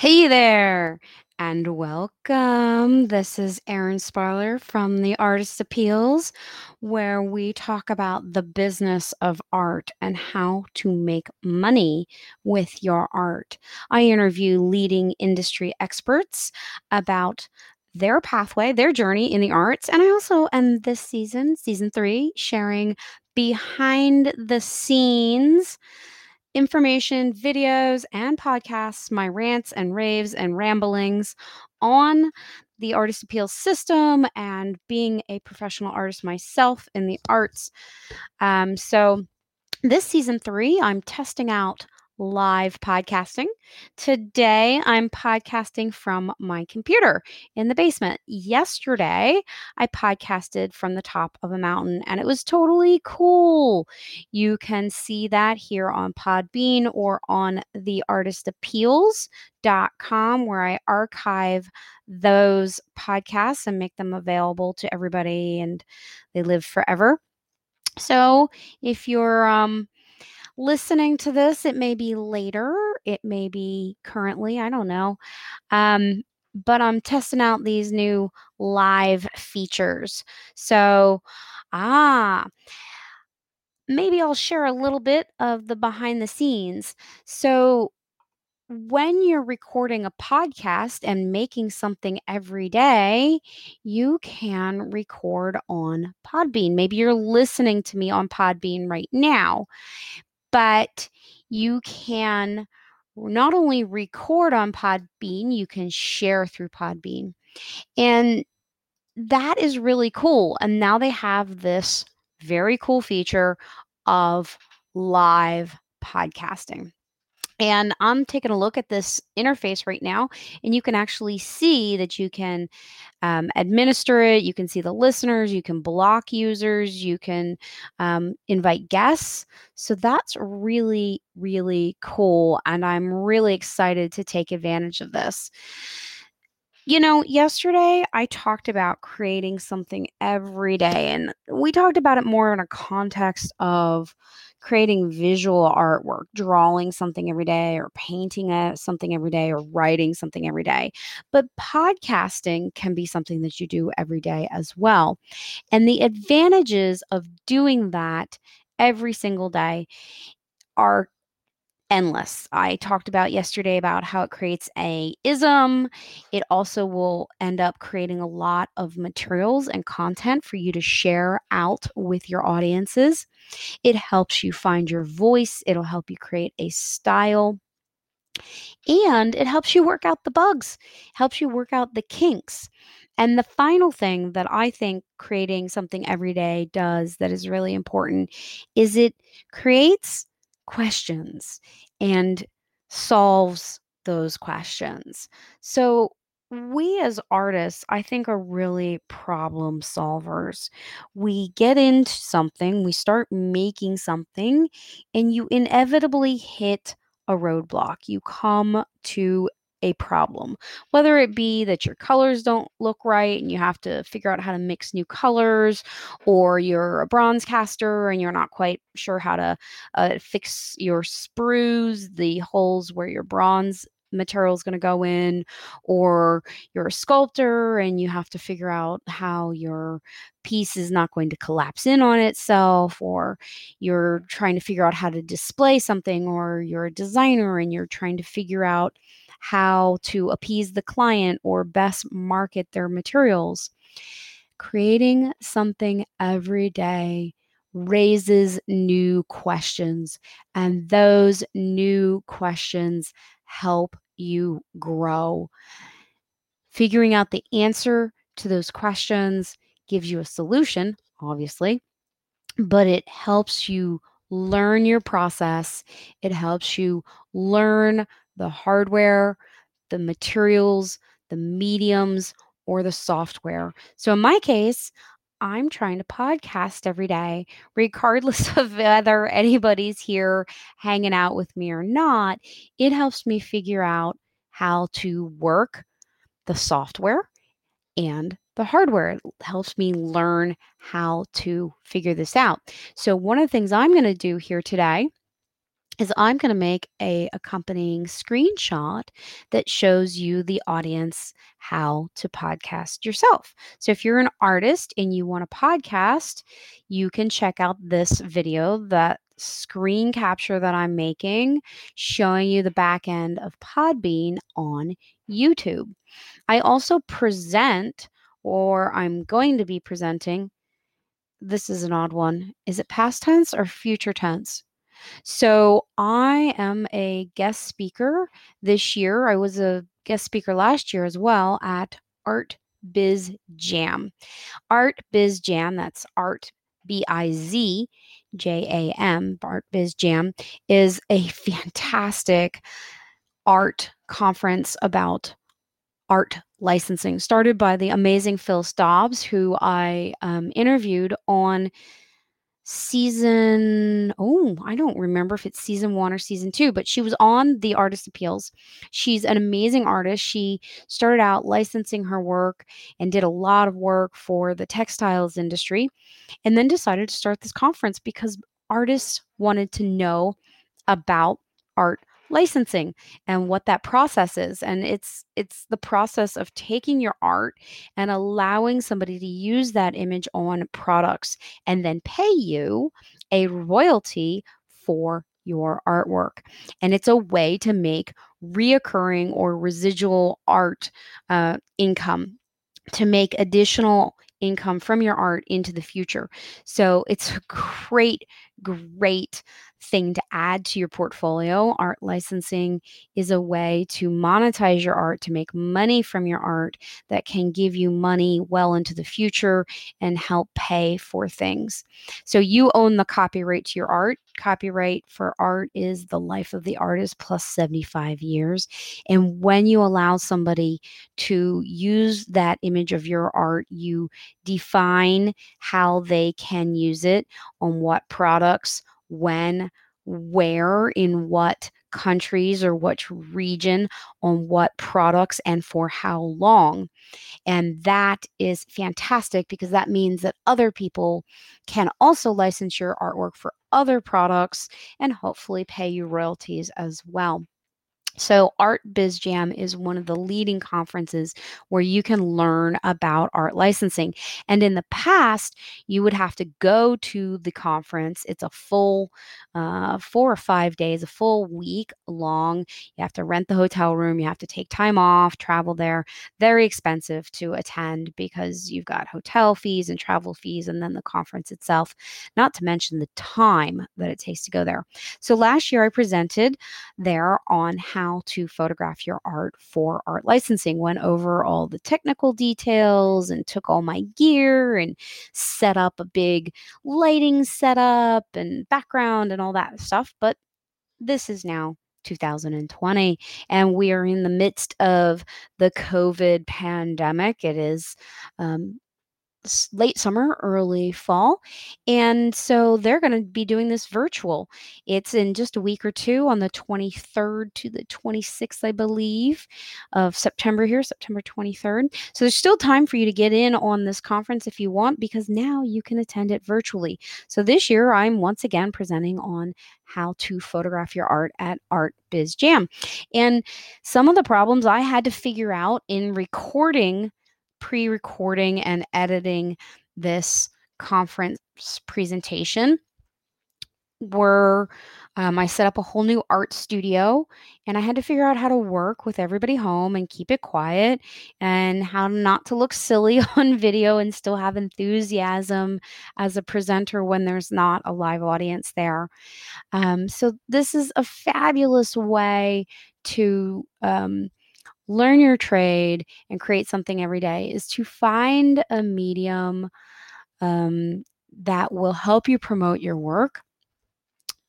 Hey there, and welcome. This is Erin Sparler from the Artist Appeals, where we talk about the business of art and how to make money with your art. I interview leading industry experts about their pathway, their journey in the arts, and I also am this season, season three, sharing behind the scenes information, videos, and podcasts, my rants and raves and ramblings on the Artist Appeal system and being a professional artist myself in the arts. Um, so, this season three, I'm testing out live podcasting. Today, I'm podcasting from my computer in the basement. Yesterday, I podcasted from the top of a mountain and it was totally cool. You can see that here on Podbean or on the artistappeals.com where I archive those podcasts and make them available to everybody and they live forever. So, if you're um listening to this, it may be later, it may be currently, I don't know. Um, but I'm testing out these new live features. So, ah, maybe I'll share a little bit of the behind the scenes. So, when you're recording a podcast and making something every day, you can record on Podbean. Maybe you're listening to me on Podbean right now but you can not only record on Podbean, you can share through Podbean. And that is really cool. And now they have this very cool feature of live podcasting. And I'm taking a look at this interface right now, and you can actually see that you can um, administer it. You can see the listeners, you can block users, you can um, invite guests. So that's really, really cool. And I'm really excited to take advantage of this. You know, yesterday I talked about creating something every day, and we talked about it more in a context of creating visual artwork, drawing something every day, or painting a, something every day, or writing something every day. But podcasting can be something that you do every day as well. And the advantages of doing that every single day are endless. I talked about yesterday about how it creates a ism. It also will end up creating a lot of materials and content for you to share out with your audiences. It helps you find your voice, it'll help you create a style. And it helps you work out the bugs, helps you work out the kinks. And the final thing that I think creating something every day does that is really important is it creates questions and solves those questions. So, we as artists, I think, are really problem solvers. We get into something, we start making something, and you inevitably hit a roadblock. You come to a problem, whether it be that your colors don't look right and you have to figure out how to mix new colors, or you're a bronze caster and you're not quite sure how to uh, fix your sprues, the holes where your bronze material is going to go in, or you're a sculptor and you have to figure out how your piece is not going to collapse in on itself, or you're trying to figure out how to display something, or you're a designer and you're trying to figure out how to appease the client or best market their materials. Creating something every day raises new questions, and those new questions help you grow. Figuring out the answer to those questions gives you a solution, obviously, but it helps you learn your process. It helps you learn the hardware, the materials, the mediums, or the software. So in my case, I'm trying to podcast every day, regardless of whether anybody's here hanging out with me or not. It helps me figure out how to work the software and the hardware. It helps me learn how to figure this out. So, one of the things I'm going to do here today is I'm going to make a accompanying screenshot that shows you the audience how to podcast yourself. So if you're an artist and you want a podcast, you can check out this video that screen capture that I'm making showing you the back end of Podbean on YouTube. I also present or I'm going to be presenting this is an odd one. Is it past tense or future tense? So I am a guest speaker this year. I was a guest speaker last year as well at Art Biz Jam. Art Biz Jam, that's Art B I Z J A M, Art Biz Jam, is a fantastic art conference about art licensing, started by the amazing Phil Stobbs, who I um, interviewed on season oh i don't remember if it's season one or season two but she was on the artist appeals. She's an amazing artist. She started out licensing her work and did a lot of work for the textiles industry and then decided to start this conference because artists wanted to know about art licensing and what that process is and it's it's the process of taking your art and allowing somebody to use that image on products and then pay you a royalty for your artwork. And it's a way to make reoccurring or residual art uh, income to make additional income from your art into the future. So it's a great great thing to add to your portfolio. Art licensing is a way to monetize your art, to make money from your art that can give you money well into the future and help pay for things. So you own the copyright to your art. Copyright for art is the life of the artist plus 75 years. And when you allow somebody to use that image of your art, you define how they can use it on what products when, where, in what countries or which region, on what products, and for how long. And that is fantastic because that means that other people can also license your artwork for other products and hopefully pay you royalties as well. So, Art Biz Jam is one of the leading conferences where you can learn about art licensing. And in the past, you would have to go to the conference. It's a full uh, four or five days, a full week long. You have to rent the hotel room, you have to take time off, travel there. Very expensive to attend because you've got hotel fees and travel fees, and then the conference itself, not to mention the time that it takes to go there. So, last year I presented there on how to photograph your art for art licensing. Went over all the technical details and took all my gear and set up a big lighting setup and background and all that stuff. But this is now 2020 and we are in the midst of the covid pandemic it is um, late summer, early fall. And so they're going to be doing this virtual. It's in just a week or two on the 23rd to the 26th, I believe, of September here, September 23rd. So there's still time for you to get in on this conference if you want, because now you can attend it virtually. So this year, I'm once again presenting on how to photograph your art at Art Biz Jam. And some of the problems I had to figure out in recording pre recording and editing this conference presentation were um, I set up a whole new art studio and I had to figure out how to work with everybody home and keep it quiet and how not to look silly on video and still have enthusiasm as a presenter when there's not a live audience there. Um, so, this is a fabulous way to um, learn your trade and create something every day is to find a medium um, that will help you promote your work.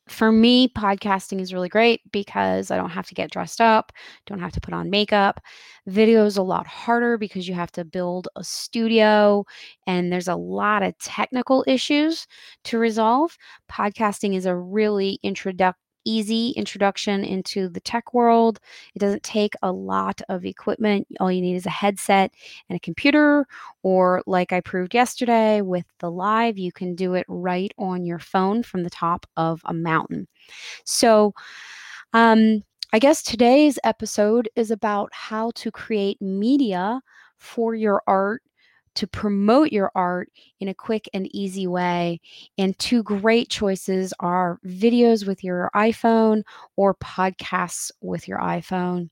For me, podcasting is really great because I don't have to get dressed up, don't have to put on makeup. Video is a lot harder because you have to build a studio and there's a lot of technical issues to resolve. Podcasting is a really introductory easy introduction into the tech world. It doesn't take a lot of equipment. All you need is a headset and a computer, or like I proved yesterday with the live, you can do it right on your phone from the top of a mountain. So, um, I guess today's episode is about how to create media for your art to promote your art in a quick and easy way. And two great choices are videos with your iPhone or podcasts with your iPhone.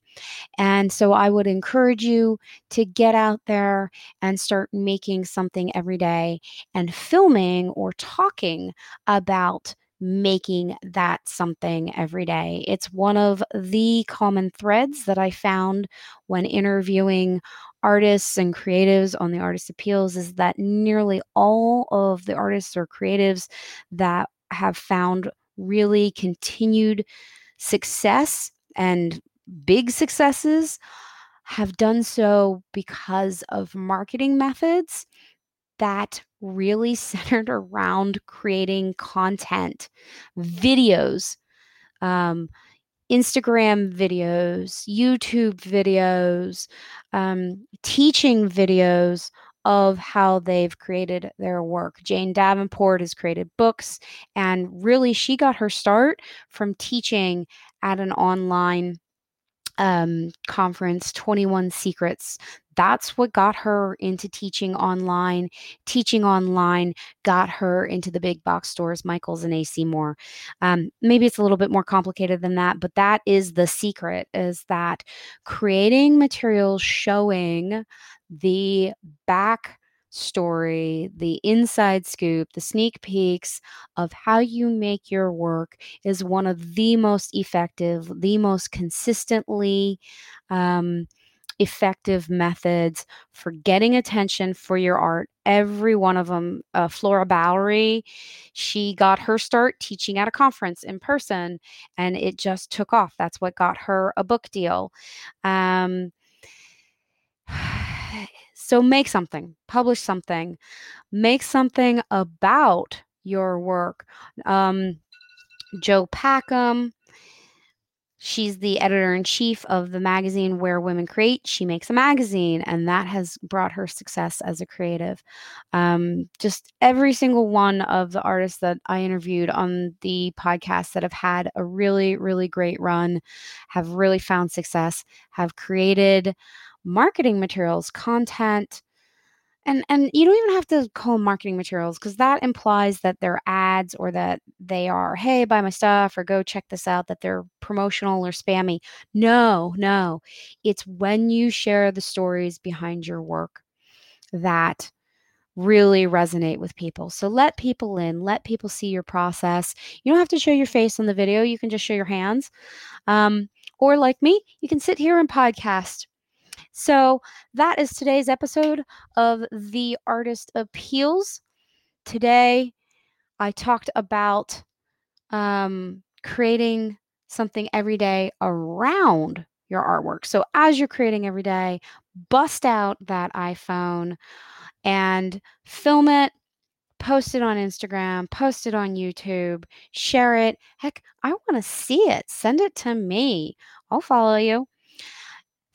And so I would encourage you to get out there and start making something every day and filming or talking about making that something every day. It's one of the common threads that I found when interviewing artists and creatives on the artist appeals is that nearly all of the artists or creatives that have found really continued success and big successes have done so because of marketing methods that really centered around creating content, videos, um, Instagram videos, YouTube videos, um, teaching videos of how they've created their work. Jane Davenport has created books, and really, she got her start from teaching at an online um, conference, 21 Secrets. That's what got her into teaching online. Teaching online got her into the big box stores, Michael's and AC Moore. Um, maybe it's a little bit more complicated than that, but that is the secret is that creating materials showing the back story, the inside scoop, the sneak peeks of how you make your work is one of the most effective, the most consistently um, effective methods for getting attention for your art. Every one of them, uh, Flora Bowley, she got her start teaching at a conference in person and it just took off. That's what got her a book deal. Um, so make something, publish something, make something about your work. Um, Jo Packham, she's the editor in chief of the magazine Where Women Create. She makes a magazine, and that has brought her success as a creative. Um, just every single one of the artists that I interviewed on the podcast that have had a really, really great run, have really found success, have created marketing materials, content, and and you don't even have to call them marketing materials because that implies that they're ads or that they are, hey, buy my stuff or go check this out, that they're promotional or spammy. No, no. It's when you share the stories behind your work that really resonate with people. So let people in, let people see your process. You don't have to show your face on the video, you can just show your hands. Um, or like me, you can sit here and podcast so that is today's episode of The Artist Appeals. Today, I talked about um, creating something every day around your artwork. So as you're creating every day, bust out that iPhone and film it, post it on Instagram, post it on YouTube, share it. Heck, I want to see it. Send it to me. I'll follow you.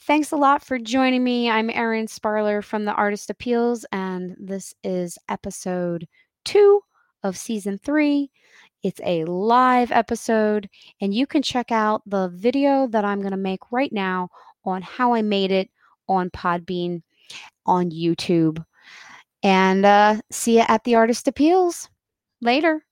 Thanks a lot for joining me. I'm Erin Sparler from the Artist Appeals, and this is episode two of season three. It's a live episode, and you can check out the video that I'm going to make right now on how I made it on Podbean on YouTube. And uh, see you at the Artist Appeals. Later.